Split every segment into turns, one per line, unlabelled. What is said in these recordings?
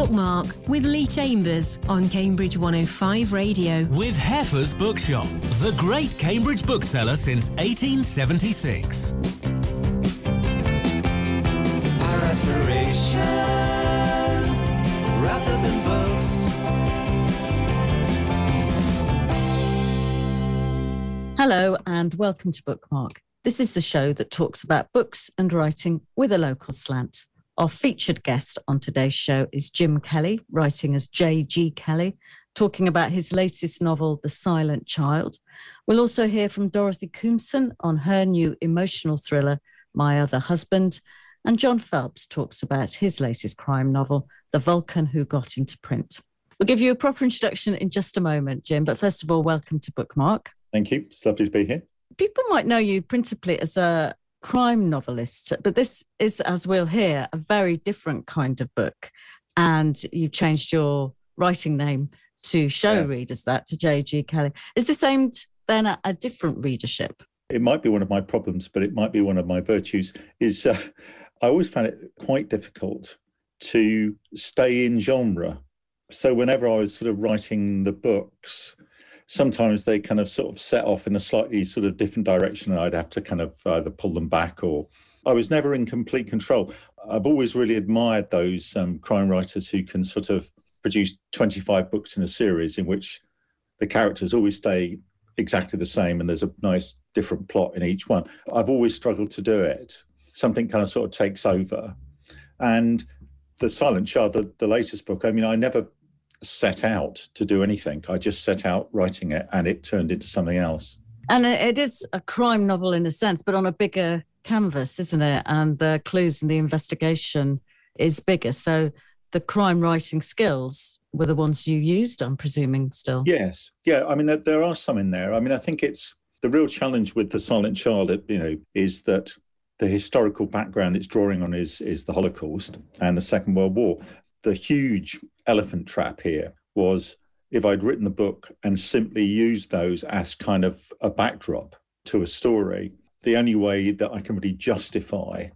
Bookmark with Lee Chambers on Cambridge 105 Radio.
With Heffer's Bookshop, the great Cambridge bookseller since 1876.
Our aspirations wrapped up in books.
Hello, and welcome to Bookmark. This is the show that talks about books and writing with a local slant. Our featured guest on today's show is Jim Kelly, writing as J.G. Kelly, talking about his latest novel, The Silent Child. We'll also hear from Dorothy Koomson on her new emotional thriller, My Other Husband. And John Phelps talks about his latest crime novel, The Vulcan Who Got Into Print. We'll give you a proper introduction in just a moment, Jim, but first of all, welcome to Bookmark.
Thank you. It's lovely to be here.
People might know you principally as a crime novelist, but this is, as we'll hear, a very different kind of book. And you've changed your writing name to show
Yeah.
readers that to J.G. Kelly. Is this aimed then at a different readership?
It might be one of my problems, but it might be one of my virtues. Is uh, I always found it quite difficult to stay in genre. So whenever I was sort of writing the books, sometimes they kind of sort of set off in a slightly sort of different direction, and I'd have to kind of either pull them back or. I was never in complete control. I've always really admired those um, crime writers who can sort of produce 25 books in a series in which the characters always stay exactly the same and there's a nice different plot in each one. I've always struggled to do it. Something kind of sort of takes over. And The Silent Child, the, the latest book, I mean, I never set out to do anything. I just set out writing it and it turned into something else.
And it is a crime novel in a sense, but on a bigger canvas, isn't it? And the clues and the investigation is bigger. So the crime writing skills were the ones you used, I'm presuming, still.
Yes. Yeah. I mean, there, there are some in there. I mean, I think it's the real challenge with The Silent Child, you know, is that the historical background it's drawing on is, is the Holocaust and the Second World War. The huge elephant trap here was if I'd written the book and simply used those as kind of a backdrop to a story, the only way that I can really justify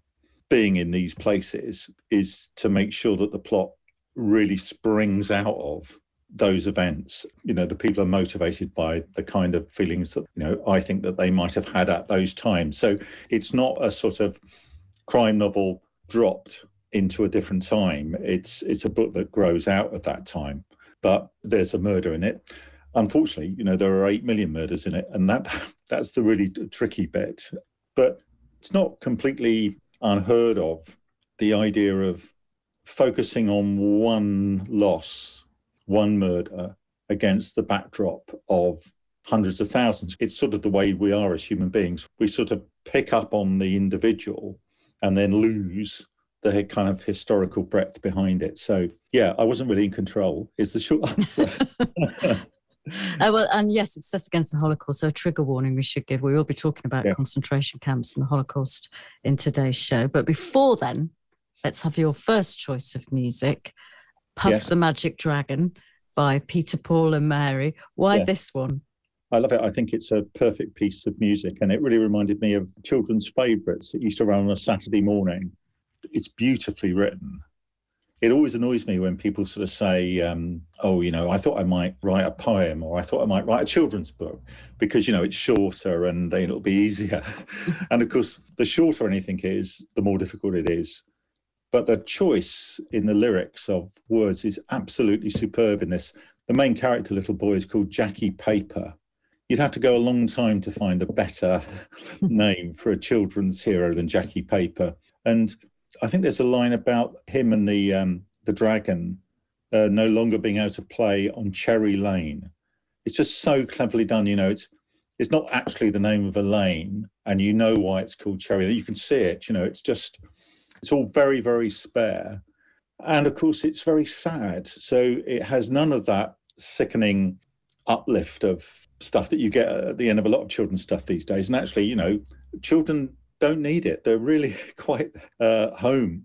being in these places is to make sure that the plot really springs out of those events. You know, the people are motivated by the kind of feelings that, you know, I think that they might have had at those times. So it's not a sort of crime novel dropped into a different time. It's it's a book that grows out of that time. But there's a murder in it. Unfortunately, you know, there are eight million murders in it, and that that's the really tricky bit. But it's not completely unheard of the idea of focusing on one loss, one murder against the backdrop of hundreds of thousands. It's sort of the way we are as human beings. We sort of pick up on the individual and then lose the kind of historical breadth behind it. So, yeah, I wasn't really in control, is the short answer.
Uh, well, and yes, it's set against the Holocaust. So, a trigger warning we should give. We will be talking about
Yeah.
concentration camps and the Holocaust in today's show. But before then, let's have your first choice of music Puff
Yes.
the Magic Dragon by Peter, Paul, and Mary. Why
Yeah.
this one?
I love it. I think it's a perfect piece of music, and it really reminded me of children's favourites that used to run on a Saturday morning. It's beautifully written. It always annoys me when people sort of say, um, "Oh, you know, I thought I might write a poem, or I thought I might write a children's book," because you know it's shorter and then it'll be easier. and of course, the shorter anything is, the more difficult it is. But the choice in the lyrics of words is absolutely superb in this. The main character, little boy, is called Jackie Paper. You'd have to go a long time to find a better name for a children's hero than Jackie Paper. And I think there's a line about him and the um, the dragon uh, no longer being able to play on Cherry Lane. It's just so cleverly done. You know, it's it's not actually the name of a lane, and you know why it's called Cherry. You can see it. You know, it's just it's all very very spare, and of course it's very sad. So it has none of that sickening uplift of stuff that you get at the end of a lot of children's stuff these days. And actually, you know, children don't need it. They're really quite uh, home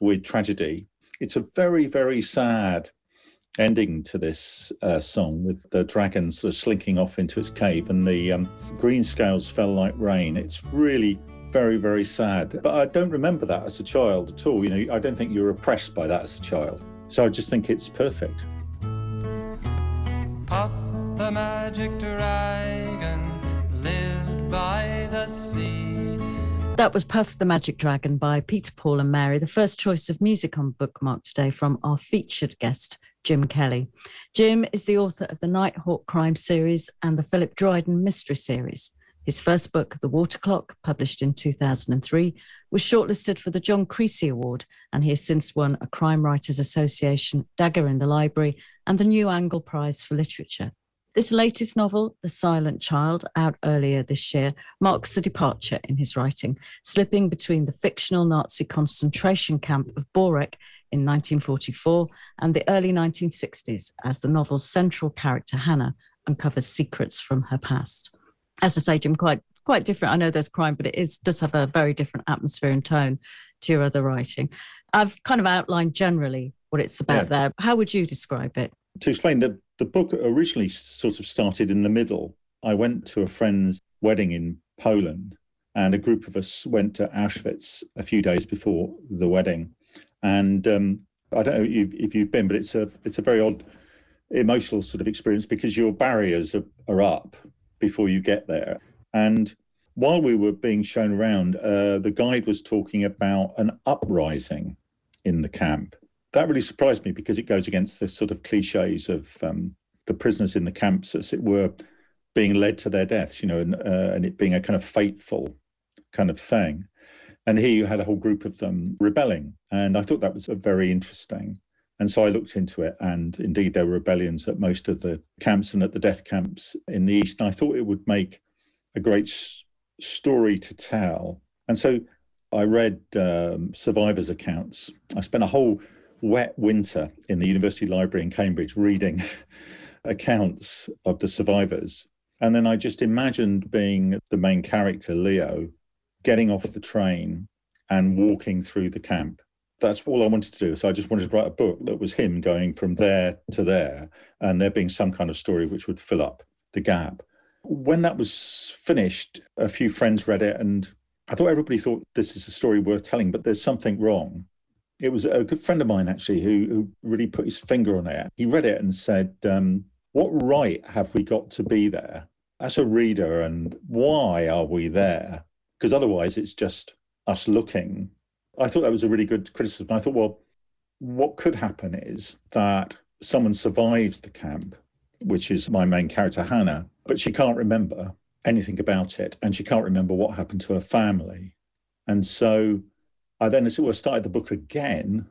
with tragedy. It's a very, very sad ending to this uh, song with the dragon sort of slinking off into its cave and the um, green scales fell like rain. It's really very, very sad. But I don't remember that as a child at all. You know, I don't think you were oppressed by that as a child. So I just think it's perfect.
Puff the magic dragon lived by the sea.
That was Puff the Magic Dragon by Peter, Paul, and Mary, the first choice of music on Bookmark today from our featured guest, Jim Kelly. Jim is the author of the Nighthawk Crime series and the Philip Dryden Mystery series. His first book, The Water Clock, published in 2003, was shortlisted for the John Creasey Award, and he has since won a Crime Writers Association Dagger in the Library and the New Angle Prize for Literature. This latest novel, The Silent Child, out earlier this year, marks a departure in his writing, slipping between the fictional Nazi concentration camp of Borek in 1944 and the early 1960s as the novel's central character, Hannah, uncovers secrets from her past. As I say, Jim, quite quite different. I know there's crime, but it is does have a very different atmosphere and tone to your other writing. I've kind of outlined generally what it's about
Yeah.
there. How would you describe it?
To explain the the book originally sort of started in the middle. I went to a friend's wedding in Poland, and a group of us went to Auschwitz a few days before the wedding. And um, I don't know if you've, been, but it's a it's a very odd emotional sort of experience because your barriers are, are up before you get there. And while we were being shown around, uh, the guide was talking about an uprising in the camp that really surprised me because it goes against the sort of cliches of um, the prisoners in the camps, as it were, being led to their deaths, you know, and, uh, and it being a kind of fateful kind of thing. And here you had a whole group of them rebelling. And I thought that was very interesting. And so I looked into it, and indeed, there were rebellions at most of the camps and at the death camps in the East. And I thought it would make a great s- story to tell. And so I read um, survivors' accounts. I spent a whole wet winter in the University Library in Cambridge reading accounts of the survivors. And then I just imagined being the main character, Leo, getting off the train and walking through the camp. That's all I wanted to do. So I just wanted to write a book that was him going from there to there and there being some kind of story which would fill up the gap. When that was finished, a few friends read it and I thought everybody thought this is a story worth telling, but there's something wrong it was a good friend of mine actually who, who really put his finger on it. He read it and said, um, What right have we got to be there as a reader and why are we there? Because otherwise it's just us looking. I thought that was a really good criticism. I thought, well, what could happen is that someone survives the camp, which is my main character, Hannah, but she can't remember anything about it and she can't remember what happened to her family. And so I then, as it were, started the book again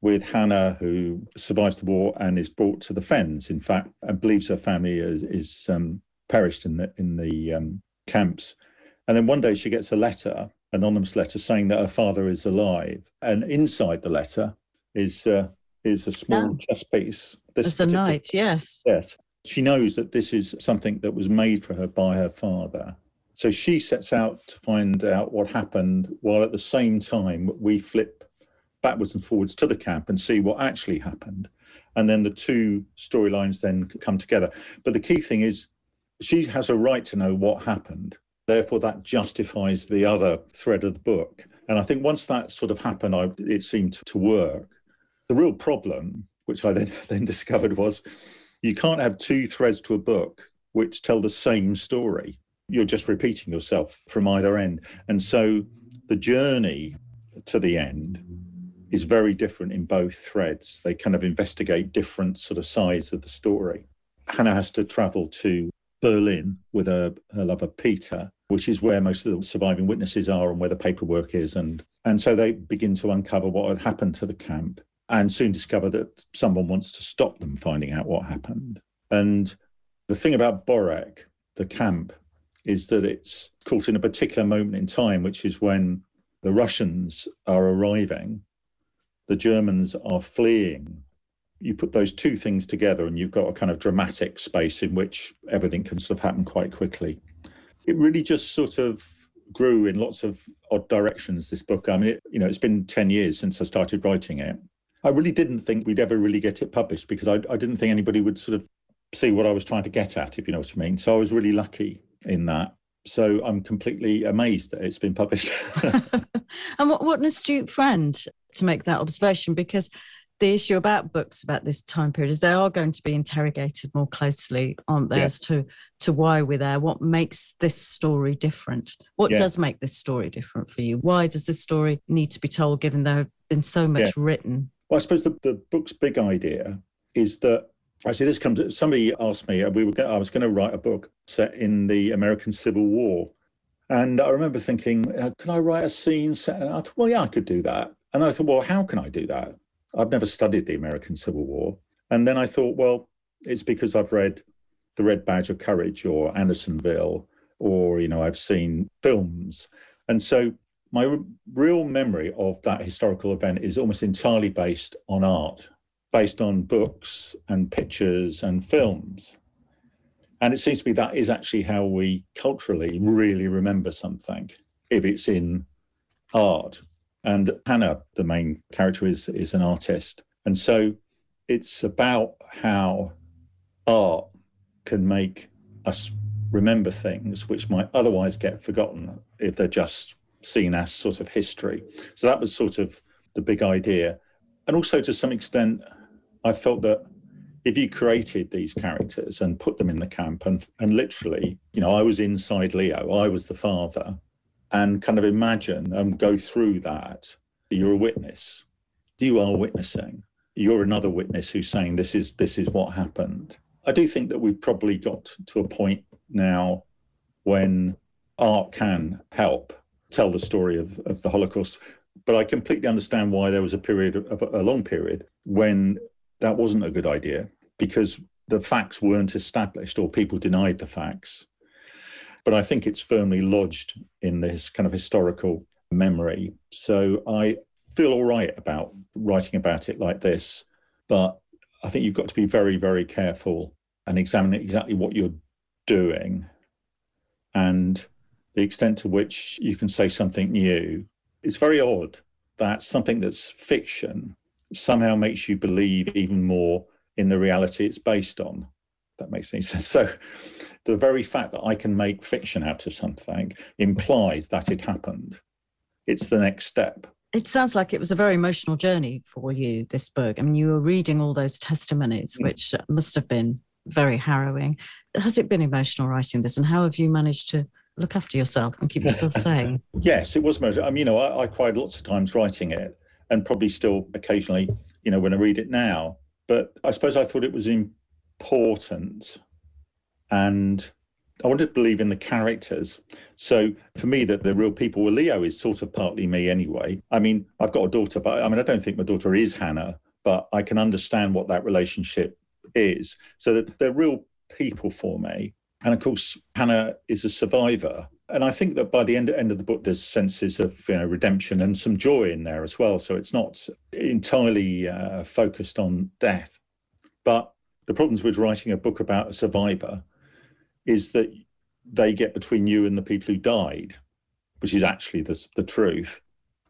with Hannah, who survives the war and is brought to the Fens. In fact, and believes her family is, is um, perished in the in the um, camps. And then one day she gets a letter, anonymous letter, saying that her father is alive. And inside the letter is uh, is a small
Oh.
chess piece. This
As a
particular-
knight, yes.
Yes. She knows that this is something that was made for her by her father. So she sets out to find out what happened, while at the same time we flip backwards and forwards to the camp and see what actually happened. And then the two storylines then come together. But the key thing is she has a right to know what happened. Therefore, that justifies the other thread of the book. And I think once that sort of happened, I, it seemed to work. The real problem, which I then, then discovered, was you can't have two threads to a book which tell the same story. You're just repeating yourself from either end. And so the journey to the end is very different in both threads. They kind of investigate different sort of sides of the story. Hannah has to travel to Berlin with her, her lover Peter, which is where most of the surviving witnesses are and where the paperwork is. And, and so they begin to uncover what had happened to the camp and soon discover that someone wants to stop them finding out what happened. And the thing about Borek, the camp, is that it's caught in a particular moment in time, which is when the Russians are arriving, the Germans are fleeing. You put those two things together, and you've got a kind of dramatic space in which everything can sort of happen quite quickly. It really just sort of grew in lots of odd directions. This book, I mean, it, you know, it's been ten years since I started writing it. I really didn't think we'd ever really get it published because I, I didn't think anybody would sort of see what I was trying to get at, if you know what I mean. So I was really lucky in that. So I'm completely amazed that it's been published.
and what, what an astute friend to make that observation because the issue about books about this time period is they are going to be interrogated more closely, aren't they,
Yeah.
as to to why we're there, what makes this story different, what
Yeah.
does make this story different for you? Why does this story need to be told, given there have been so much written?
Well, I suppose the, the book's big idea is that actually this comes. Somebody asked me. uh, We were. I was going to write a book set in the American Civil War, and I remember thinking, uh, can I write a scene set? And I thought, well, yeah, I could do that. And I thought, well, how can I do that? I've never studied the American Civil War, and then I thought, well, it's because I've read The Red Badge of Courage or Andersonville, or you know, I've seen films, and so my real memory of that historical event is almost entirely based on art, based on books and pictures and films. And it seems to me that is actually how we culturally really remember something, if it's in art. And Hannah, the main character, is, is an artist. And so it's about how art can make us remember things which might otherwise get forgotten if they're just seen as sort of history. So that was sort of the big idea. And also, to some extent, I felt that if you created these characters and put them in the camp and, and literally, you know, I was inside Leo, I was the father, and kind of imagine and go through that, you're a witness. You are witnessing. You're another witness who's saying this is this is what happened. I do think that we've probably got to a point now when art can help tell the story of, of the Holocaust. But I completely understand why there was a period of a long period when that wasn't a good idea because the facts weren't established or people denied the facts. But I think it's firmly lodged in this kind of historical memory. So I feel all right about writing about it like this. But I think you've got to be very, very careful and examine exactly what you're doing and the extent to which you can say something new. It's very odd that something that's fiction somehow makes you believe even more in the reality it's based on. That makes any sense. So the very fact that I can make fiction out of something implies that it happened. It's the next step.
It sounds like it was a very emotional journey for you, this book. I mean, you were reading all those testimonies,
Mm.
which must have been very harrowing. Has it been emotional writing this? And how have you managed to look after yourself and keep yourself sane?
Yes, it was Emotional. I mean, you know, I, I cried lots of times writing it, and probably still occasionally, you know, when I read it now. But I suppose I thought it was important, and I wanted to believe in the characters. So for me, that the real people were Leo is sort of partly me anyway. I mean, I've got a daughter, but I mean, I don't think my daughter is Hannah, but I can understand what that relationship is. So that they're real people for me. And of course, Hannah is a survivor. And I think that by the end, end of the book, there's senses of you know, redemption and some joy in there as well. So it's not entirely uh, focused on death. But the problems with writing a book about a survivor is that they get between you and the people who died, which is actually the, the truth.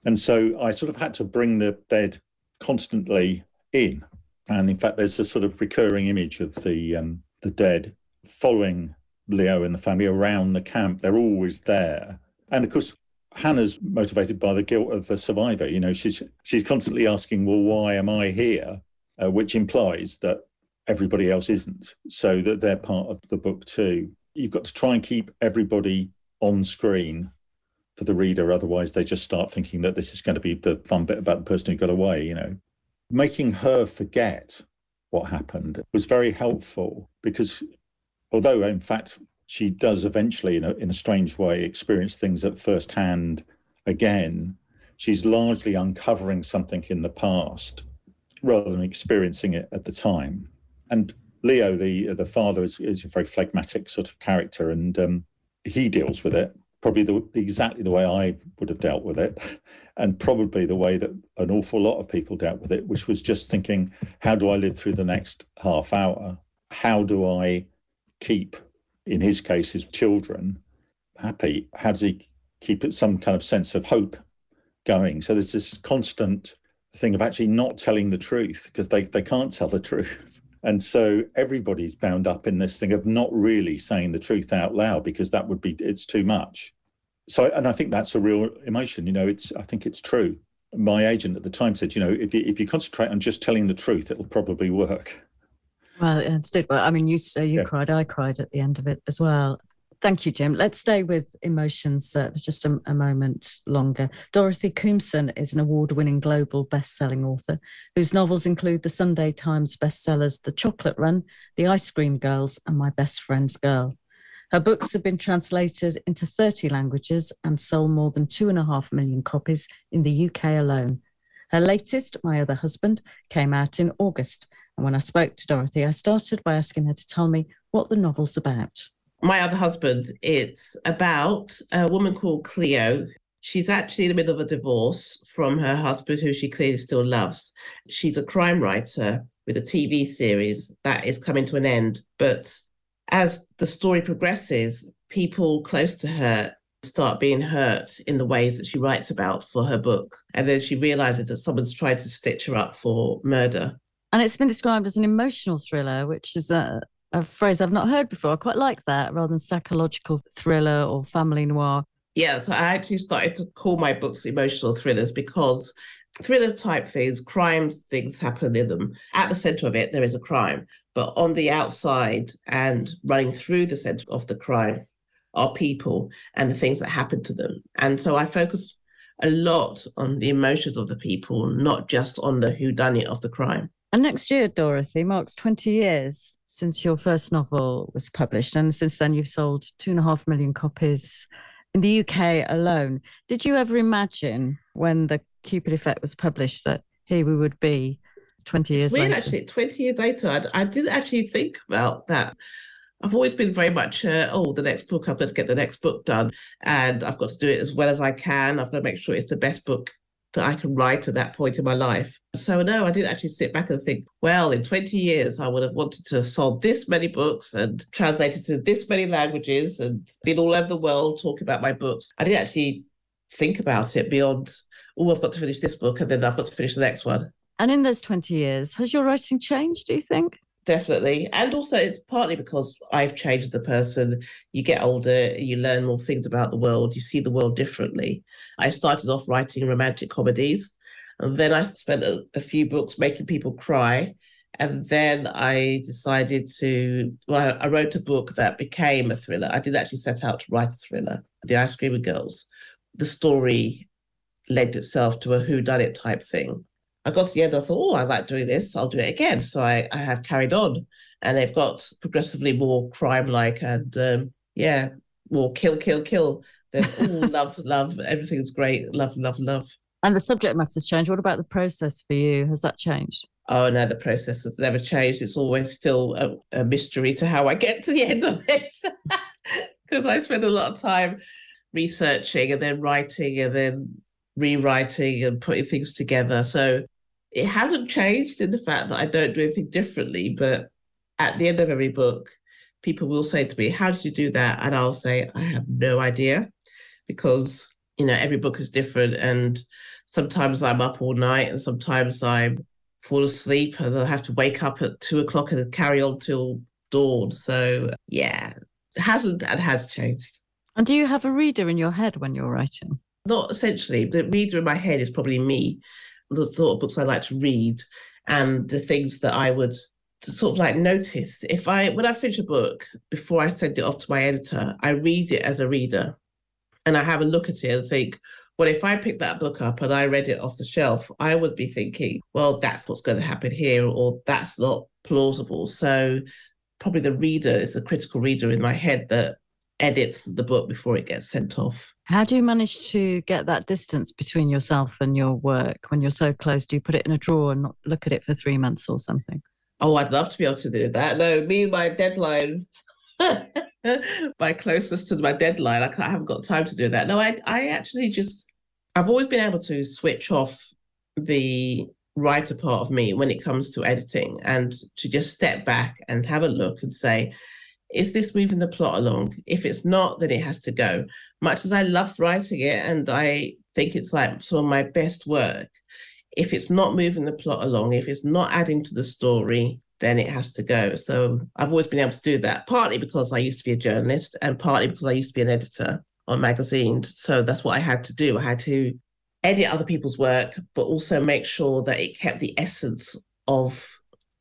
And so I sort of had to bring the dead constantly in. And in fact, there's a sort of recurring image of the um, the dead following Leo and the family around the camp. They're always there. And of course, Hannah's motivated by the guilt of the survivor. You know, she's she's constantly asking, "Well, why am I here?" Uh, which implies that everybody else isn't. So that they're part of the book too. You've got to try and keep everybody on screen for the reader. Otherwise, they just start thinking that this is going to be the fun bit about the person who got away. You know, making her forget what happened was very helpful because although in fact she does eventually in a, in a strange way experience things at first hand again she's largely uncovering something in the past rather than experiencing it at the time. And leo the the father is, is a very phlegmatic sort of character and um, he deals with it probably the, exactly the way i would have dealt with it and probably the way that an awful lot of people dealt with it which was just thinking how do i live through the next half hour? How do i keep, in his case, his children happy? How does he keep some kind of sense of hope going? So there's this constant thing of actually not telling the truth because they, they can't tell the truth. And so everybody's bound up in this thing of not really saying the truth out loud because that would be, it's too much. So, and I think that's a real emotion, you know, it's, I think it's true. my agent at the time said, you know, if you, if you concentrate on just telling the truth, it'll probably work.
Well. Well, I mean, you say you
Yeah.
cried. I cried at the end of it as well. Thank you, Jim. Let's stay with emotions uh, for just a, a moment longer. Dorothy Koomson is an award winning global best selling author whose novels include the Sunday Times bestsellers The Chocolate Run, The Ice Cream Girls, and My Best Friend's Girl. Her books have been translated into 30 languages and sold more than two and a half million copies in the UK alone. Her latest, My Other Husband, came out in August. And when I spoke to Dorothy, I started by asking her to tell me what the novel's about.
My Other Husband, it's about a woman called Cleo. She's actually in the middle of a divorce from her husband, who she clearly still loves. She's a crime writer with a TV series that is coming to an end. But as the story progresses, people close to her start being hurt in the ways that she writes about for her book. And then she realizes that someone's tried to stitch her up for murder.
And it's been described as an emotional thriller, which is a, a phrase I've not heard before. I quite like that rather than psychological thriller or family noir.
Yeah, so I actually started to call my books emotional thrillers because thriller type things, crimes, things happen in them. At the center of it, there is a crime, but on the outside and running through the center of the crime are people and the things that happen to them. And so I focus a lot on the emotions of the people, not just on the whodunit of the crime.
And next year, Dorothy, marks 20 years since your first novel was published. And since then, you've sold two and a half million copies in the UK alone. Did you ever imagine when the Cupid Effect was published that here we would be 20 years
It's weird,
later?
actually. 20 years later, I, I didn't actually think about that. I've always been very much, uh, oh, the next book, I've got to get the next book done. And I've got to do it as well as I can. I've got to make sure it's the best book that I can write at that point in my life. So, no, I didn't actually sit back and think, well, in 20 years, I would have wanted to have sold this many books and translated to this many languages and been all over the world talking about my books. I didn't actually think about it beyond, oh, I've got to finish this book and then I've got to finish the next one.
And in those 20 years, has your writing changed, do you think?
Definitely. And also it's partly because i've changed the person. You get older you learn more things about the world you see the world differently. I started off writing romantic comedies and then i spent a, a few books making people cry and then i decided to well i wrote a book that became a thriller. I didn't actually set out to write a thriller the ice cream girls. The story lent itself to a who done it type thing I got to the end, I thought, oh, I like doing this, I'll do it again. So I, I have carried on. And they've got progressively more crime like and um, yeah, more kill, kill, kill. Then oh, love, love, everything's great. Love, love, love.
And the subject matter's changed. What about the process for you? Has that changed?
Oh no, the process has never changed. It's always still a, a mystery to how I get to the end of it. Because I spend a lot of time researching and then writing and then rewriting and putting things together. So it hasn't changed in the fact that I don't do anything differently. But at the end of every book, people will say to me, How did you do that? And I'll say, I have no idea because, you know, every book is different. And sometimes I'm up all night and sometimes I fall asleep and I have to wake up at two o'clock and carry on till dawn. So yeah, it hasn't and has changed.
And do you have a reader in your head when you're writing?
Not essentially. The reader in my head is probably me, the sort of books I like to read and the things that I would sort of like notice. If I, when I finish a book, before I send it off to my editor, I read it as a reader and I have a look at it and think, well, if I picked that book up and I read it off the shelf, I would be thinking, well, that's what's going to happen here, or that's not plausible. So probably the reader is the critical reader in my head that edits the book before it gets sent off.
How do you manage to get that distance between yourself and your work when you're so close? Do you put it in a drawer and not look at it for three months or something?
Oh, I'd love to be able to do that. No, me my deadline, my closest to my deadline, I, can't, I haven't got time to do that. No, I, I actually just, I've always been able to switch off the writer part of me when it comes to editing and to just step back and have a look and say, is this moving the plot along? If it's not, then it has to go. Much as I loved writing it and I think it's like some of my best work, if it's not moving the plot along, if it's not adding to the story, then it has to go. So I've always been able to do that, partly because I used to be a journalist and partly because I used to be an editor on magazines. So that's what I had to do. I had to edit other people's work, but also make sure that it kept the essence of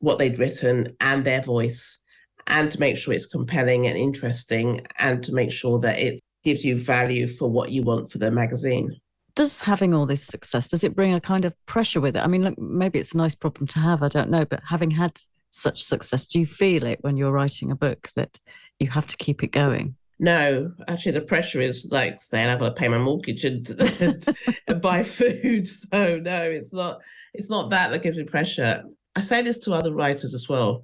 what they'd written and their voice, and to make sure it's compelling and interesting, and to make sure that it gives you value for what you want for the magazine.
Does having all this success, does it bring a kind of pressure with it? I mean, look, maybe it's a nice problem to have, I don't know, but having had such success, do you feel it when you're writing a book that you have to keep it going?
No, actually, the pressure is like saying I've got to pay my mortgage and, and, and buy food. So no, it's not. It's not that that gives me pressure. I say this to other writers as well.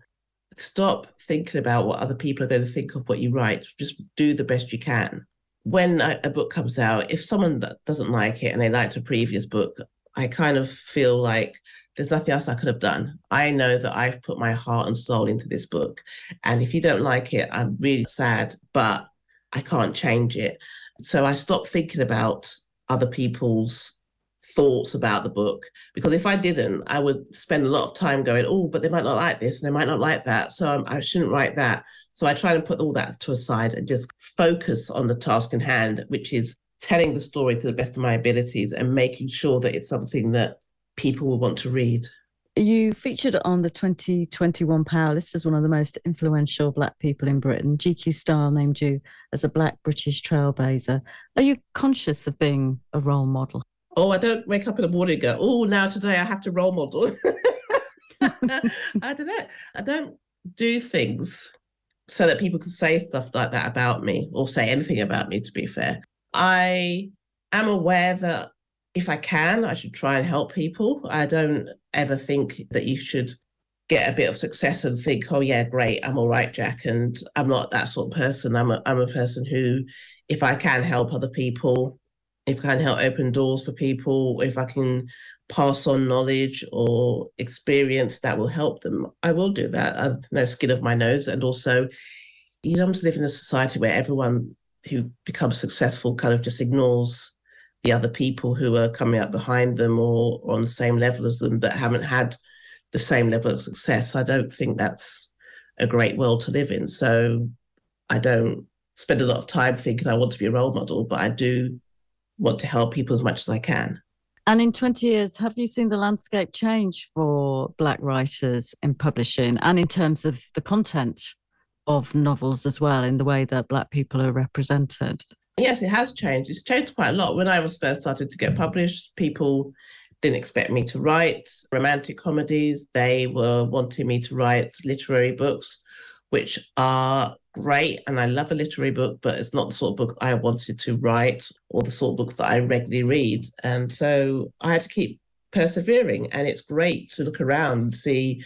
Stop thinking about what other people are going to think of what you write. Just do the best you can. When a, a book comes out, if someone doesn't like it and they liked a previous book, I kind of feel like there's nothing else I could have done. I know that I've put my heart and soul into this book. And if you don't like it, I'm really sad. But I can't change it. So I stopped thinking about other people's thoughts about the book because if I didn't, I would spend a lot of time going, oh, but they might not like this and they might not like that. So I'm, I should not write that. So I try to put all that to a side and just focus on the task in hand, which is telling the story to the best of my abilities and making sure that it's something that people will want to read.
You featured on the 2021 Power list as one of the most influential Black people in Britain. GQ Style named you as a Black British trailblazer. Are you conscious of being a role model?
Oh, I don't wake up in the morning and go, oh, now today I have to role model. I don't know. I don't do things so that people can say stuff like that about me or say anything about me, to be fair. I am aware that if I can, I should try and help people. I don't ever think that you should get a bit of success and think, oh yeah, great, I'm all right, Jack. And I'm not that sort of person. I'm a I'm a person who, if I can help other people, if I can help open doors for people, if I can pass on knowledge or experience that will help them, I will do that. I no skin of my nose. And also, you don't want to live in a society where everyone who becomes successful kind of just ignores the other people who are coming up behind them or, on the same level as them that haven't had the same level of success. I don't think that's a great world to live in. So I don't spend a lot of time thinking I want to be a role model, but I do want to help people as much as I can.
And in 20 years, have you seen the landscape change for Black writers in publishing and in terms of the content of novels as well, in the way that Black people are represented?
Yes, it has changed. It's changed quite a lot. When I was first started to get published, people didn't expect me to write romantic comedies. They were wanting me to write literary books, which are great. And I love a literary book, but it's not the sort of book I wanted to write or the sort of books that I regularly read. And so I had to keep persevering. And it's great to look around see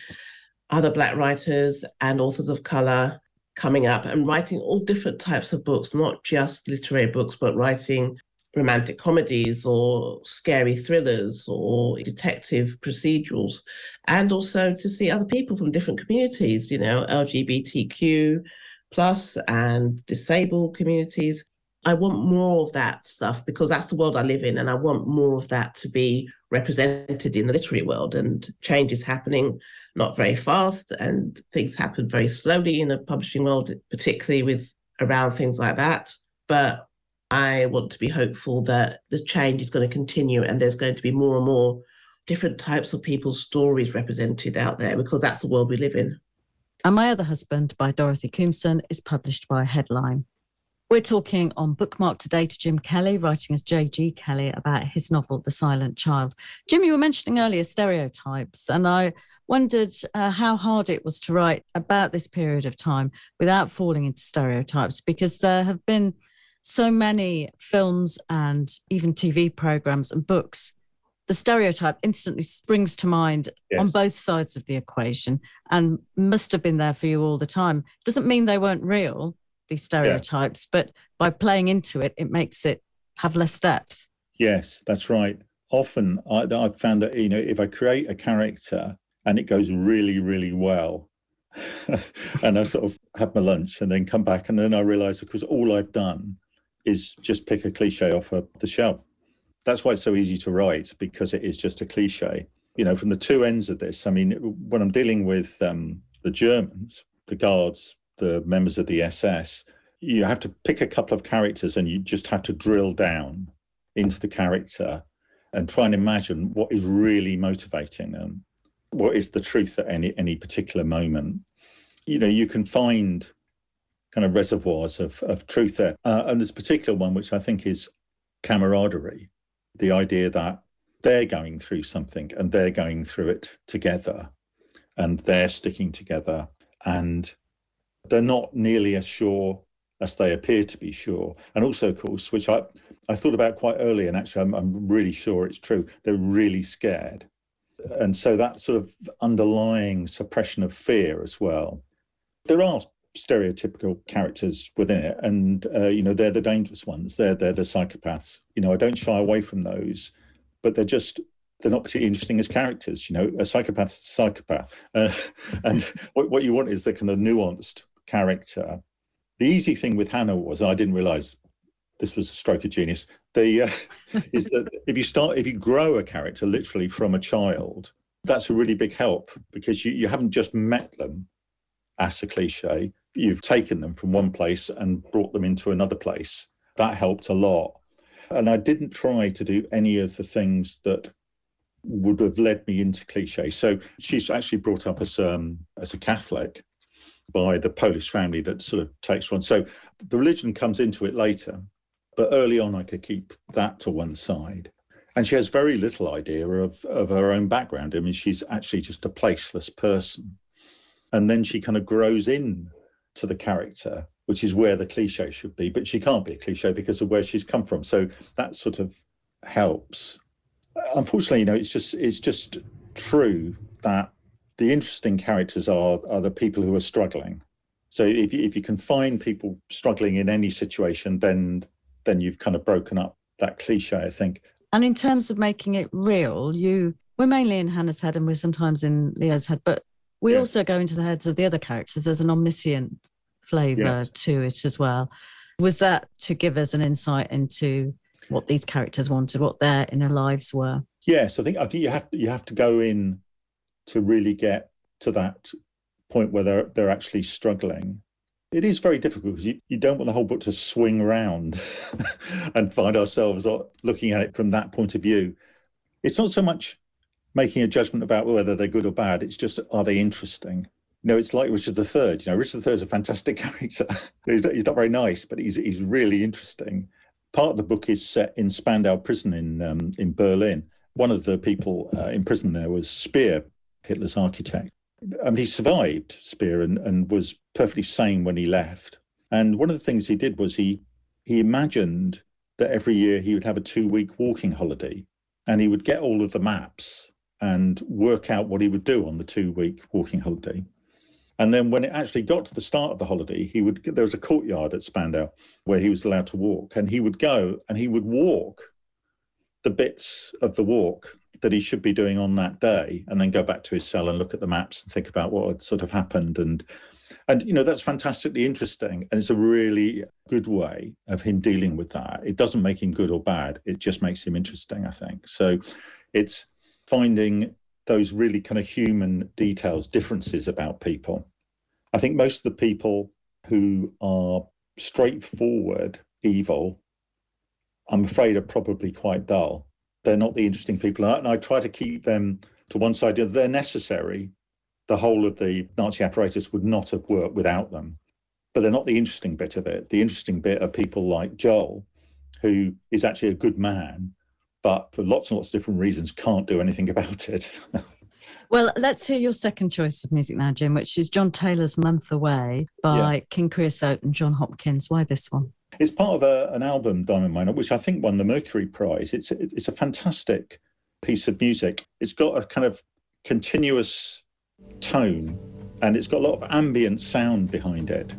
other Black writers and authors of color coming up and writing all different types of books, not just literary books, but writing romantic comedies or scary thrillers or detective procedurals, and also to see other people from different communities, you know, LGBTQ plus and disabled communities. I want more of that stuff because that's the world I live in, and I want more of that to be represented in the literary world. And change is happening not very fast, and things happen very slowly in the publishing world, particularly with around things like that. But I want to be hopeful that the change is going to continue and there's going to be more and more different types of people's stories represented out there because that's the world we live in.
And My Other Husband by Dorothy Koomson is published by Headline. We're talking on Bookmark today to Jim Kelly, writing as J.G. Kelly about his novel, The Silent Child. Jim, you were mentioning earlier stereotypes, and I wondered uh, how hard it was to write about this period of time without falling into stereotypes, because there have been so many films and even TV programs and books. The stereotype instantly springs to mind yes. on both sides of the equation and must have been there for you all the time. Doesn't mean they weren't real, these stereotypes, yeah. but by playing into it, it makes it have less depth.
Yes, that's right. Often I, I've found that, you know, if I create a character and it goes really, really well, and I sort of have my lunch and then come back and then I realize, because all I've done is just pick a cliche off of the shelf. That's why it's so easy to write because it is just a cliche. You know, from the two ends of this, I mean, when I'm dealing with um, the Germans, the guards the members of the SS, you have to pick a couple of characters and you just have to drill down into the character and try and imagine what is really motivating them. What is the truth at any any particular moment? You know, you can find kind of reservoirs of, of truth there. Uh, and there's a particular one which I think is camaraderie, the idea that they're going through something and they're going through it together and they're sticking together and they're not nearly as sure as they appear to be sure. And also, of course, which I, I thought about quite early, and actually I'm, I'm really sure it's true, they're really scared. And so that sort of underlying suppression of fear as well. There are stereotypical characters within it, and uh, you know they're the dangerous ones. They're they're the psychopaths. You know I don't shy away from those, but they're just they're not particularly interesting as characters. You know, a psychopath is a psychopath, uh, and what what you want is the kind of nuanced character. The easy thing with Hannah was I didn't realise this was a stroke of genius. The uh, is that if you start if you grow a character literally from a child, that's a really big help because you, you haven't just met them as a cliche you've taken them from one place and brought them into another place. That helped a lot. And I didn't try to do any of the things that would have led me into cliche. So she's actually brought up as um, as a Catholic by the Polish family that sort of takes on. So the religion comes into it later, but early on I could keep that to one side. And she has very little idea of, of her own background. I mean, she's actually just a placeless person. And then she kind of grows in to the character, which is where the cliche should be. But she can't be a cliche because of where she's come from. So that sort of helps. Unfortunately, you know, it's just it's just true that the interesting characters are are the people who are struggling. So if you, if you can find people struggling in any situation, then then you've kind of broken up that cliche, I think.
And in terms of making it real, you we're mainly in Hannah's head and we're sometimes in Leo's head, but we yeah. also go into the heads of the other characters. There's an omniscient flavour yes. to it as well. Was that to give us an insight into what these characters wanted, what their inner lives were?
Yes, I think I think you have you have to go in to really get to that point where they're they're actually struggling. It is very difficult because you, you don't want the whole book to swing around and find ourselves looking at it from that point of view. It's not so much making a judgment about whether they're good or bad. It's just are they interesting? You know, it's like Richard III. You know, Richard III is a fantastic character. he's, not, he's not very nice, but he's he's really interesting. Part of the book is set in Spandau prison in um, in Berlin. One of the people uh, in prison there was Speer, Hitler's architect. And he survived Speer and, and was perfectly sane when he left. And one of the things he did was he he imagined that every year he would have a two week walking holiday and he would get all of the maps and work out what he would do on the two week walking holiday. And then when it actually got to the start of the holiday, he would there was a courtyard at Spandau where he was allowed to walk, and he would go and he would walk the bits of the walk that he should be doing on that day, and then go back to his cell and look at the maps and think about what had sort of happened. And and you know that's fantastically interesting, and it's a really good way of him dealing with that. It doesn't make him good or bad; it just makes him interesting. I think so. It's finding those really kind of human details, differences about people. I think most of the people who are straightforward evil, I'm afraid, are probably quite dull. They're not the interesting people. And I, try to keep them to one side. They're necessary. The whole of the Nazi apparatus would not have worked without them. But they're not the interesting bit of it. The interesting bit are people like Joel, who is actually a good man but for lots and lots of different reasons can't do anything about it.
well, let's hear your second choice of music now, Jim, which is John Taylor's Month Away by yeah. King Creosote and Jon Hopkins. Why this one?
It's part of a, an album, Diamond Miner, which I think won the Mercury Prize. It's it's a fantastic piece of music. It's got a kind of continuous tone and it's got a lot of ambient sound behind it.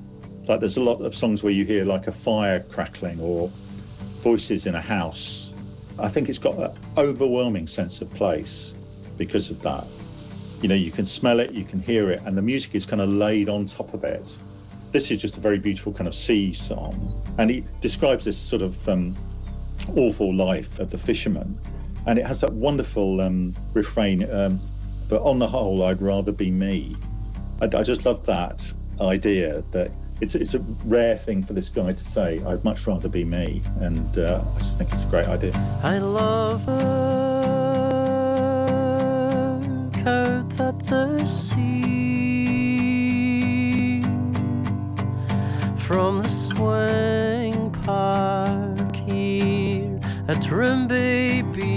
Like there's a lot of songs where you hear like a fire crackling or voices in a house I think it's got an overwhelming sense of place because of that. You know, you can smell it, you can hear it, and the music is kind of laid on top of it. This is just a very beautiful kind of sea song. And he describes this sort of um, awful life of the fisherman. And it has that wonderful um, refrain, um, but on the whole, I'd rather be me. I, I just love that idea that it's it's a rare thing for this guy to say. I'd much rather be me, and uh, I just think it's a great idea.
I love her out at the sea from the swing park here at Rimby Beach.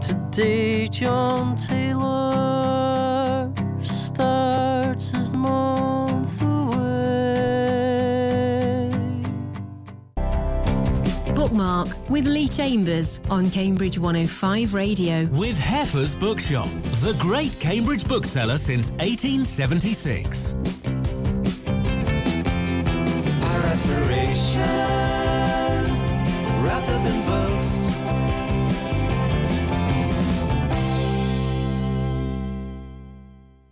Today, John Taylor away.
Bookmark with Lee Chambers on Cambridge 105 Radio.
With Heffer's Bookshop, the great Cambridge bookseller since 1876.
Our aspirations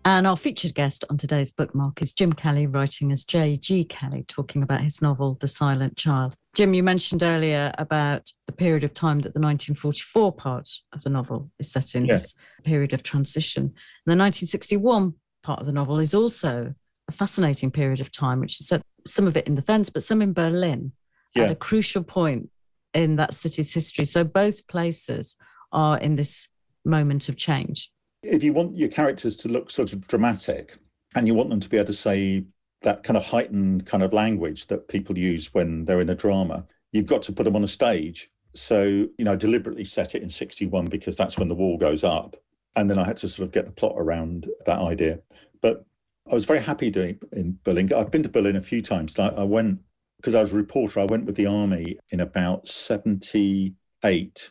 And our featured guest on today's bookmark is Jim Kelly, writing as J.G. Kelly, talking about his novel, The Silent Child. Jim, you mentioned earlier about the period of time that the 1944 part of the novel is set in,
Yeah.
this period of transition. And the 1961 part of the novel is also a fascinating period of time, which is set, some of it in the Fens, but some in Berlin at a crucial point in that city's history. So both places are in this moment of change.
If you want your characters to look sort of dramatic and you want them to be able to say that kind of heightened kind of language that people use when they're in a drama, you've got to put them on a stage. So, you know, deliberately set it in 61 because that's when the wall goes up. And then I had to sort of get the plot around that idea. But I was very happy doing in Berlin. I've been to Berlin a few times. I, I went because I was a reporter. I went with the army in about 78 it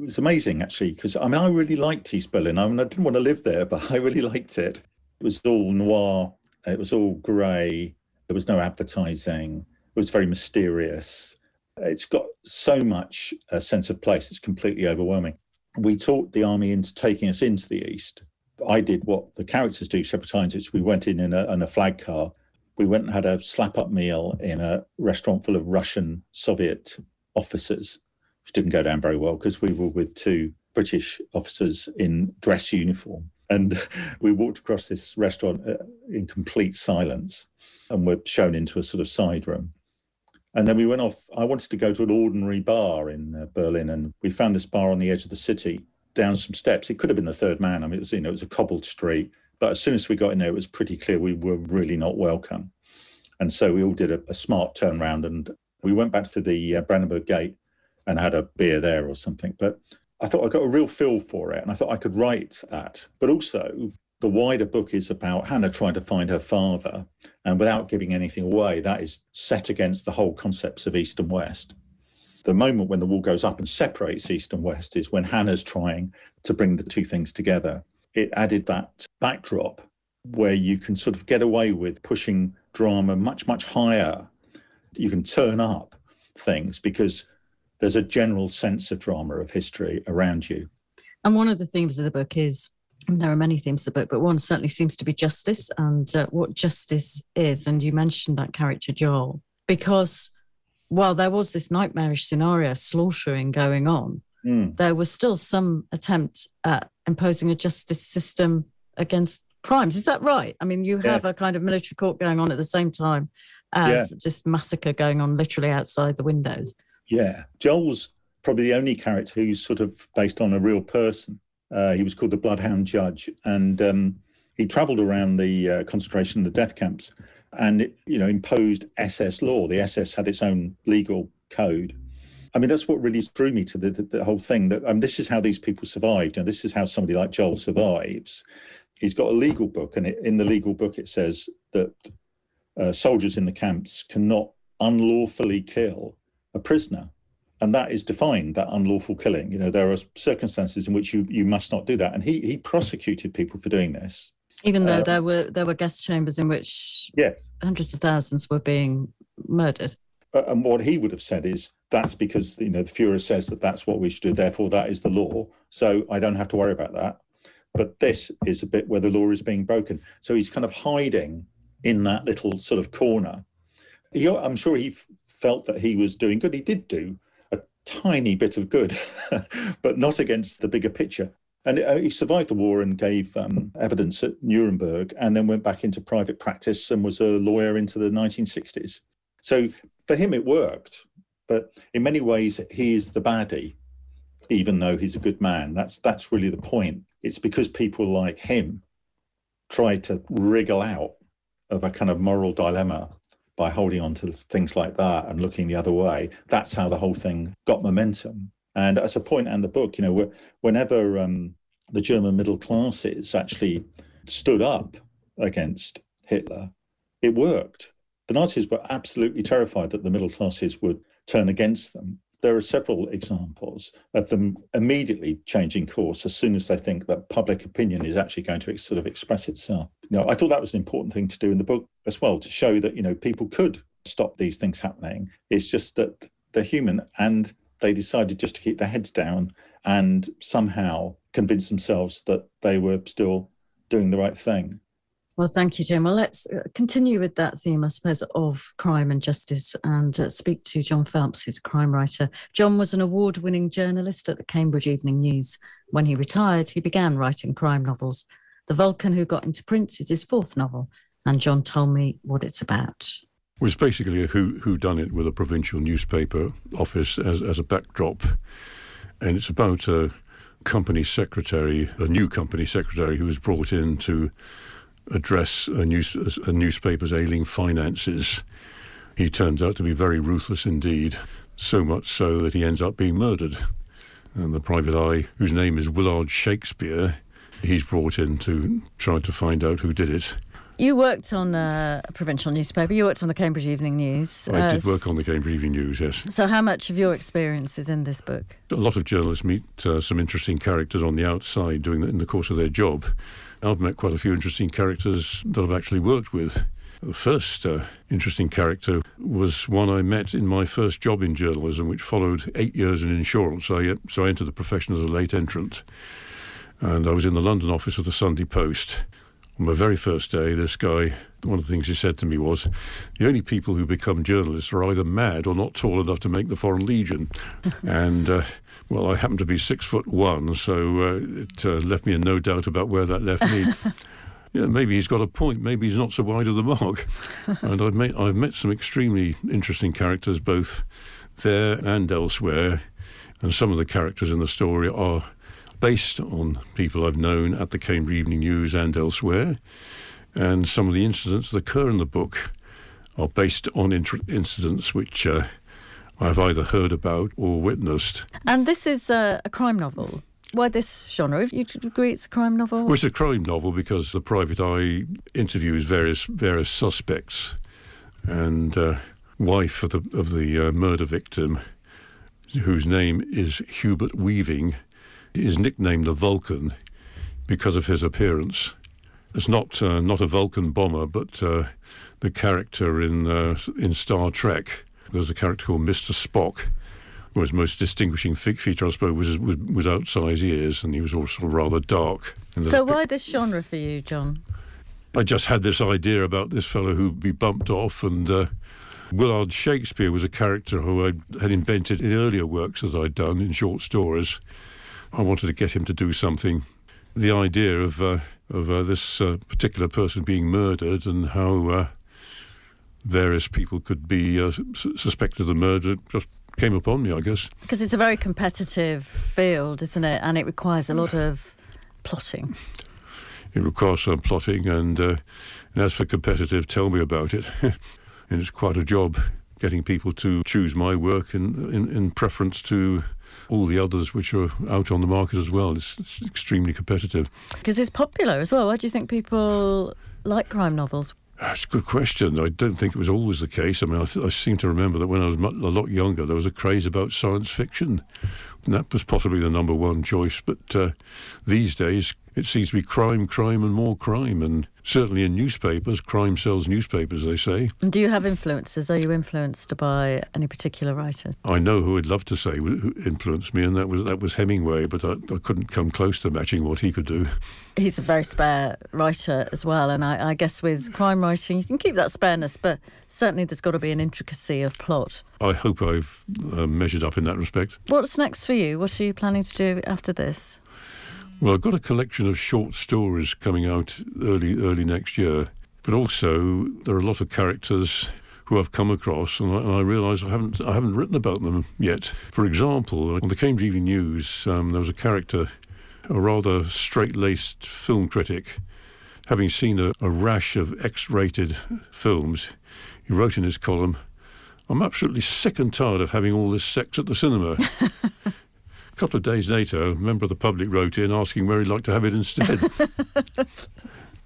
was amazing actually because I mean I really liked East Berlin. I mean I didn't want to live there, but I really liked it. It was all noir. It was all grey. There was no advertising. It was very mysterious. It's got so much a sense of place. It's completely overwhelming. We talked the army into taking us into the east. I did what the characters do several times. It's we went in in a, in a flag car. We went and had a slap up meal in a restaurant full of Russian Soviet officers which didn't go down very well because we were with two British officers in dress uniform. And we walked across this restaurant uh, in complete silence and were shown into a sort of side room. And then we went off. I wanted to go to an ordinary bar in uh, Berlin, and we found this bar on the edge of the city down some steps. It could have been the third man. I mean, it was, you know, it was a cobbled street. But as soon as we got in there, it was pretty clear we were really not welcome. And so we all did a, a smart turnaround and we went back to the uh, Brandenburg Gate and had a beer there or something. But I thought I got a real feel for it and I thought I could write that. But also, the wider book is about Hannah trying to find her father. And without giving anything away, that is set against the whole concepts of East and West. The moment when the wall goes up and separates East and West is when Hannah's trying to bring the two things together. It added that backdrop where you can sort of get away with pushing drama much, much higher. You can turn up things because there's a general sense of drama of history around you.
And one of the themes of the book is, there are many themes of the book, but one certainly seems to be justice and uh, what justice is. And you mentioned that character, Joel, because while there was this nightmarish scenario, slaughtering going on,
Mm.
there was still some attempt at imposing a justice system against crimes. Is that right? I mean, you
Yeah.
have a kind of military court going on at the same time as just massacre going on literally outside the windows.
Yeah. Joel's probably the only character who's sort of based on a real person. Uh, he was called the Bloodhound Judge, and um, he travelled around the uh, concentration and the death camps, and it, you know imposed SS law. The SS had its own legal code. I mean, that's what really drew me to the, the, the whole thing. That um, this is how these people survived, and this is how somebody like Joel survives. He's got a legal book, and it, in the legal book it says that uh, soldiers in the camps cannot unlawfully kill a prisoner. And that is defined that unlawful killing. You know there are circumstances in which you you must not do that. And he he prosecuted people for doing this.
Even though
Uh,
there were there were gas chambers in which
yes.
hundreds of thousands were being murdered.
Uh, and what he would have said is that's because you know the Führer says that that's what we should do therefore that is the law so I don't have to worry about that. But this is a bit where the law is being broken. So he's kind of hiding in that little sort of corner. He, I'm sure he felt that he was doing good he did do a tiny bit of good but not against the bigger picture And uh, he survived the war and gave um, evidence at Nuremberg and then went back into private practice and was a lawyer into the 1960s. So for him, it worked. But in many ways, he is the baddie, even though he's a good man. That's, that's really the point. It's because people like him try to wriggle out of a kind of moral dilemma by holding on to things like that and looking the other way. That's how the whole thing got momentum. And as a point and the book, you know, whenever um, the German middle classes actually stood up against Hitler, it worked. The Nazis were absolutely terrified that the middle classes would turn against them. There are several examples of them immediately changing course as soon as they think that public opinion is actually going to sort of express itself. Know, I thought that was an important thing to do in the book as well to show that you know people could stop these things happening. It's just that they're human and they decided just to keep their heads down and somehow convince themselves that they were still doing the right thing.
Well, thank you, Jim. Well, let's uh, continue with that theme, I suppose, of crime and justice and uh, speak to John Phelps, who's a crime writer. John was an award winning journalist at the Cambridge Evening News. When he retired, he began writing crime novels. The Vulcan Who Got Into Print is his fourth novel, and John told me what it's about It
was basically a who who done it with a provincial newspaper office as as a backdrop, and it's about a company secretary, a new company secretary who was brought in to address a, news, a newspaper's ailing finances. He turns out to be very ruthless indeed, so much so that he ends up being murdered. And the private eye, whose name is Willard Shakespeare, he's brought in to try to find out who did it.
You worked on a provincial newspaper. You worked on the Cambridge Evening News.
I uh, did work on the Cambridge Evening News, yes.
So, how much of your experience is in this book?
A lot of journalists meet uh, some interesting characters on the outside doing in the course of their job. I've met quite a few interesting characters that I've actually worked with. The first uh, interesting character was one I met in my first job in journalism, which followed eight years in insurance. I, so I entered the profession as a late entrant. And I was in the London office of the Sunday Post. On my very first day, this guy, one of the things he said to me was, the only people who become journalists are either mad or not tall enough to make the Foreign Legion. and, uh, well, I happen to be six foot one, so uh, it uh, left me in no doubt about where that left me. yeah, maybe he's got a point. Maybe he's not so wide of the mark. and I've met, I've met some extremely interesting characters both there and elsewhere. And some of the characters in the story are based on people I've known at the Cambridge Evening News and elsewhere. And some of the incidents that occur in the book are based on incidents which uh, I've either heard about or witnessed.
And this is a, a crime novel. Why this genre? You agree it's a crime novel?
Well, it's a crime novel because the private eye interviews various various suspects, and uh, wife of the of the uh, murder victim, whose name is Hubert Weaving, is nicknamed the Vulcan because of his appearance. It's not uh, not a Vulcan bomber, but uh, the character in uh, in Star Trek. There's a character called Mr. Spock, who his most distinguishing feature, I suppose, was, was, was outsized ears, and he was also rather dark.
So why this genre for you, John?
I just had this idea about this fellow who'd be bumped off, and uh, Willard Shakespeare was a character who I had invented in earlier works that I'd done in short stories. I wanted to get him to do something. The idea of uh, of uh, this uh, particular person being murdered and how uh, various people could be uh, suspected of the murder just came upon me, I guess.
Because it's a very competitive field, isn't it? And it requires a lot of plotting.
It requires some plotting, and, uh, and as for competitive, tell me about it. and it's quite a job getting people to choose my work in, in, in preference to all the others which are out on the market as well. It's, it's extremely competitive.
Because it's popular as well. Why do you think people like crime novels?
That's a good question. I don't think it was always the case. I mean, I, th- I seem to remember that when I was a lot younger, there was a craze about science fiction. And that was possibly the number one choice. But uh, these days, it seems to be crime, crime, and more crime. And certainly in newspapers, crime sells newspapers, they say.
And do you have influences? Are you influenced by any particular writer?
I know who I'd love to say who influenced me, and that was that was Hemingway. But I, I couldn't come close to matching what he could do.
He's a very spare writer as well, and I, I guess with crime writing, you can keep that spareness, but certainly there's got to be an intricacy of plot.
I hope I've uh, measured up in that respect.
What's next for you? What are you planning to do after this?
Well, I've got a collection of short stories coming out early early next year, but also there are a lot of characters who I've come across, and I, and I realise I haven't I haven't written about them yet. For example, on the Cambridge Evening News, um, there was a character, a rather straight-laced film critic, having seen a, a rash of X-rated films. He wrote in his column, "I'm absolutely sick and tired of having all this sex at the cinema." A couple of days later, a member of the public wrote in asking where he'd like to have it instead.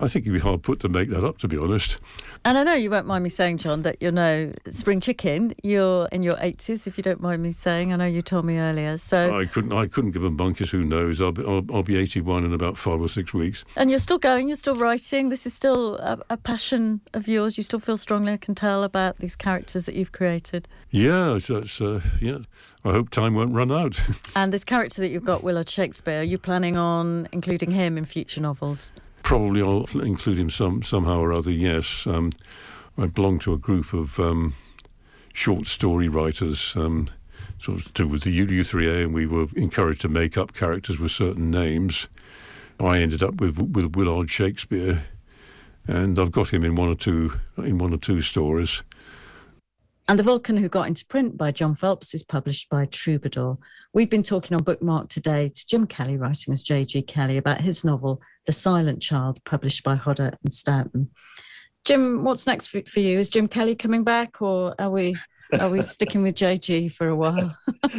I think you'd be hard put to make that up, to be honest.
And I know you won't mind me saying, John, that you're no spring chicken. You're in your 80s, if you don't mind me saying. I know you told me earlier. So,
I couldn't. I couldn't give a monkeys. Who knows? I'll be. I'll, I'll be 81 in about five or six weeks.
and you're still going. You're still writing. This is still a, a passion of yours. You still feel strongly. I can tell about these characters that you've created.
Yeah. It's, uh, yeah. I hope time won't run out.
And this character that you've got, Willard Shakespeare. Are you planning on including him in future novels?
Probably I'll include him some somehow or other. Yes. Um, I belong to a group of um, short story writers. Um, sort of to do with the U- U3A, and we were encouraged to make up characters with certain names. I ended up with with Willard Shakespeare, and I've got him in one or two in one or two stories.
And The Vulcan Who Got Into Print by John Phelps is published by Troubadour. We've been talking on Bookmark today to Jim Kelly, writing as J.G. Kelly, about his novel, The Silent Child, published by Hodder and Stoughton. Jim, what's next for, for you? Is Jim Kelly coming back, or are we are we sticking with JG for a while?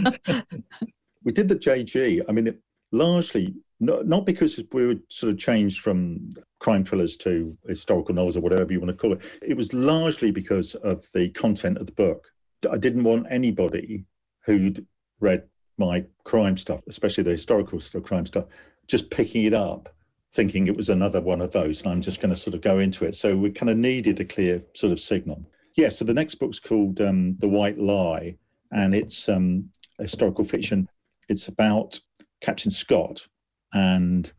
we did the JG. I mean, it, largely not, not because we were sort of changed from crime thrillers to historical novels or whatever you want to call it. It was largely because of the content of the book. I didn't want anybody who'd read my crime stuff, especially the historical crime stuff, just picking it up, thinking it was another one of those, and I'm just going to sort of go into it. So we kind of needed a clear sort of signal. Yeah. So the next book's called um, The White Lie, and it's um, historical fiction. It's about Captain Scott, and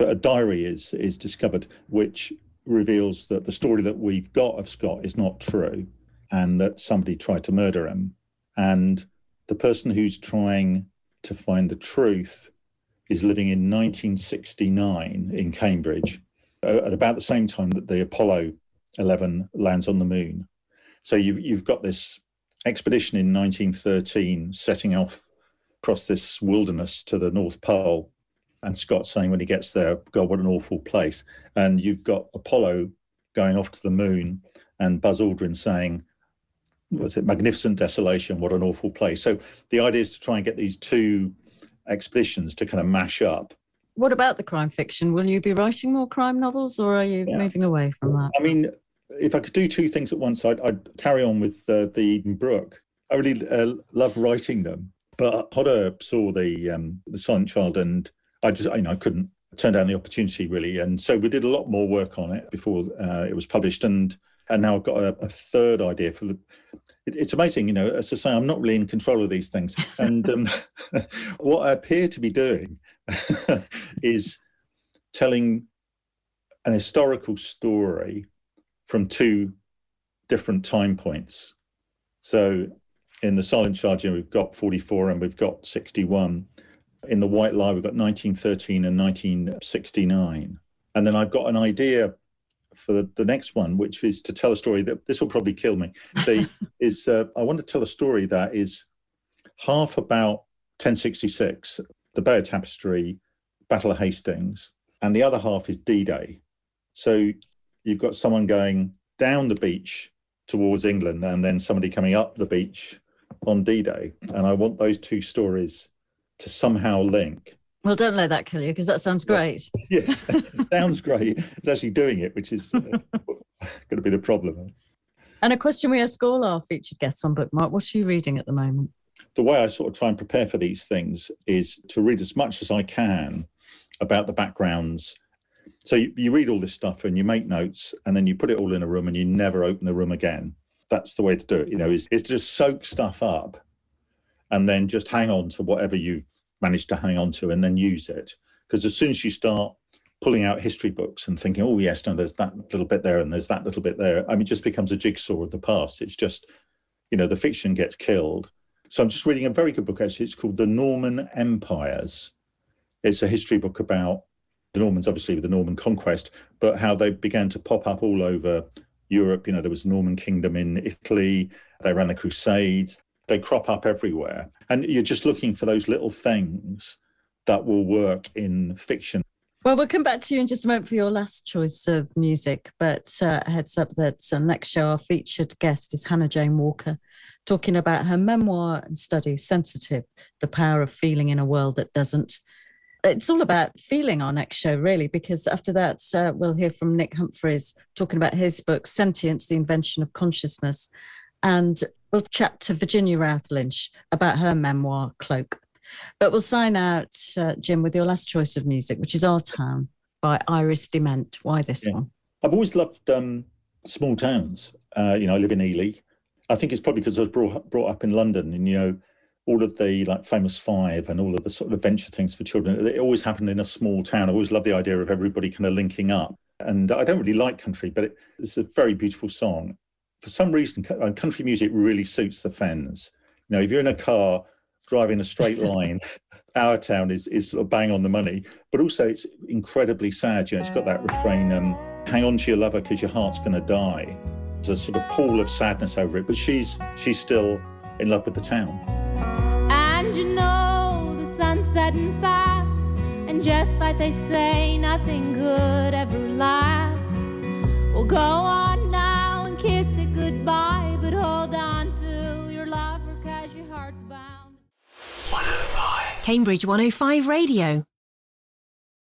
a diary is is discovered which reveals that the story that we've got of Scott is not true, and that somebody tried to murder him, and the person who's trying to find the truth is living in 1969 in Cambridge, uh, at about the same time that the Apollo 11 lands on the moon. So you've you've got this expedition in 1913 setting off across this wilderness to the North Pole, and Scott saying when he gets there, God, what an awful place. And you've got Apollo going off to the moon, and Buzz Aldrin saying, was it magnificent desolation? What an awful place. So the idea is to try and get these two expeditions to kind of mash up.
what about the crime fiction? Will you be writing more crime novels, or are you
Yeah.
moving away from that?
I mean, if I could do two things at once, I'd, I'd carry on with uh, the Eden Brooke. I really uh, love writing them, but Hodder saw the um, the Silent Child, and I just you know I couldn't turn down the opportunity really, and so we did a lot more work on it before uh, it was published, and and now I've got a, a third idea for the. It, it's amazing, you know. As I say, I'm not really in control of these things, and um, what I appear to be doing is telling an historical story from two different time points. So in the Silent know, we've got 44 and we've got 61. In the White Lie, we've got 1913 and 1969. And then I've got an idea for the, the next one, which is to tell a story that this will probably kill me. The, is uh, I want to tell a story that is half about 1066, the Bayeux Tapestry, Battle of Hastings, and the other half is D-Day. So you've got someone going down the beach towards England and then somebody coming up the beach on D-Day. And I want those two stories to somehow link.
Well, don't let that kill you because that sounds great.
Yes, it sounds great. It's actually doing it, which is uh, going to be the problem.
And a question we ask all our featured guests on Bookmark what are you reading at the moment?
The way I sort of try and prepare for these things is to read as much as I can about the backgrounds. So you, you read all this stuff and you make notes and then you put it all in a room and you never open the room again. That's the way to do it, you know, is, is to just soak stuff up and then just hang on to whatever you've managed to hang on to and then use it. Because as soon as you start pulling out history books and thinking, oh, yes, no, there's that little bit there and there's that little bit there, I mean, it just becomes a jigsaw of the past. It's just, you know, the fiction gets killed. So I'm just reading a very good book, actually. It's called The Norman Empires It's a history book about the Normans, obviously with the Norman conquest, but how they began to pop up all over Europe. You know, there was Norman kingdom in Italy. They ran the Crusades. They crop up everywhere, and you're just looking for those little things that will work in fiction.
Well, we'll come back to you in just a moment for your last choice of music. But uh, heads up that uh, next show, our featured guest is Hannah Jane Walker, talking about her memoir and study, Sensitive The Power of Feeling in a World That Doesn't. It's all about feeling our next show, really, because after that, uh, we'll hear from Nick Humphreys talking about his book, Sentience The Invention of Consciousness. And we'll chat to Virginia Routh Lynch about her memoir, Cloak. But we'll sign out, uh, Jim, with your last choice of music, which is Our Town by Iris DeMent. Why this
Yeah.
one?
I've always loved um, small towns. Uh, you know, I live in Ely. I think it's probably because I was brought up, brought up in London, and you know, all of the like famous five and all of the sort of adventure things for children. It always happened in a small town. I always loved the idea of everybody kind of linking up. And I don't really like country, but it, it's a very beautiful song. For some reason, uh, country music really suits the Fens. You know, if you're in a car driving a straight line, our town is is sort of bang on the money. But also, it's incredibly sad. You know, it's got that refrain, um, "Hang on to your lover because your heart's going to die." There's a sort of pool of sadness over it, but she's she's still in love with the town.
And you know the sun's setting fast. And just like they say, nothing good ever lasts. Well, go on goodbye. But hold on to your lover, cause your heart's bound.
Cambridge 105 Radio.